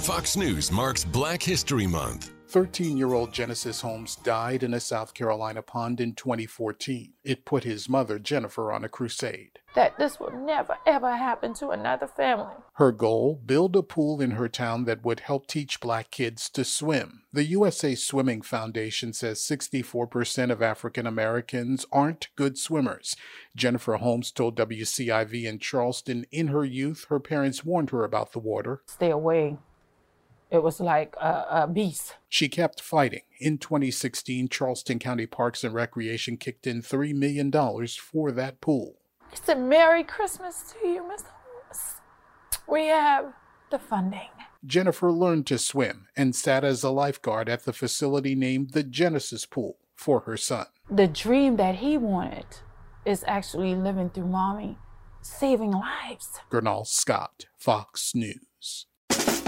Fox News marks Black History Month. 13 year old Genesis Holmes died in a South Carolina pond in 2014. It put his mother, Jennifer, on a crusade. That this will never, ever happen to another family. Her goal build a pool in her town that would help teach black kids to swim. The USA Swimming Foundation says 64% of African Americans aren't good swimmers. Jennifer Holmes told WCIV in Charleston in her youth, her parents warned her about the water. Stay away. It was like a, a beast. She kept fighting. In 2016, Charleston County Parks and Recreation kicked in $3 million for that pool. He said, Merry Christmas to you, Miss Holmes. We have the funding. Jennifer learned to swim and sat as a lifeguard at the facility named the Genesis Pool for her son. The dream that he wanted is actually living through mommy, saving lives. Gernal Scott, Fox News.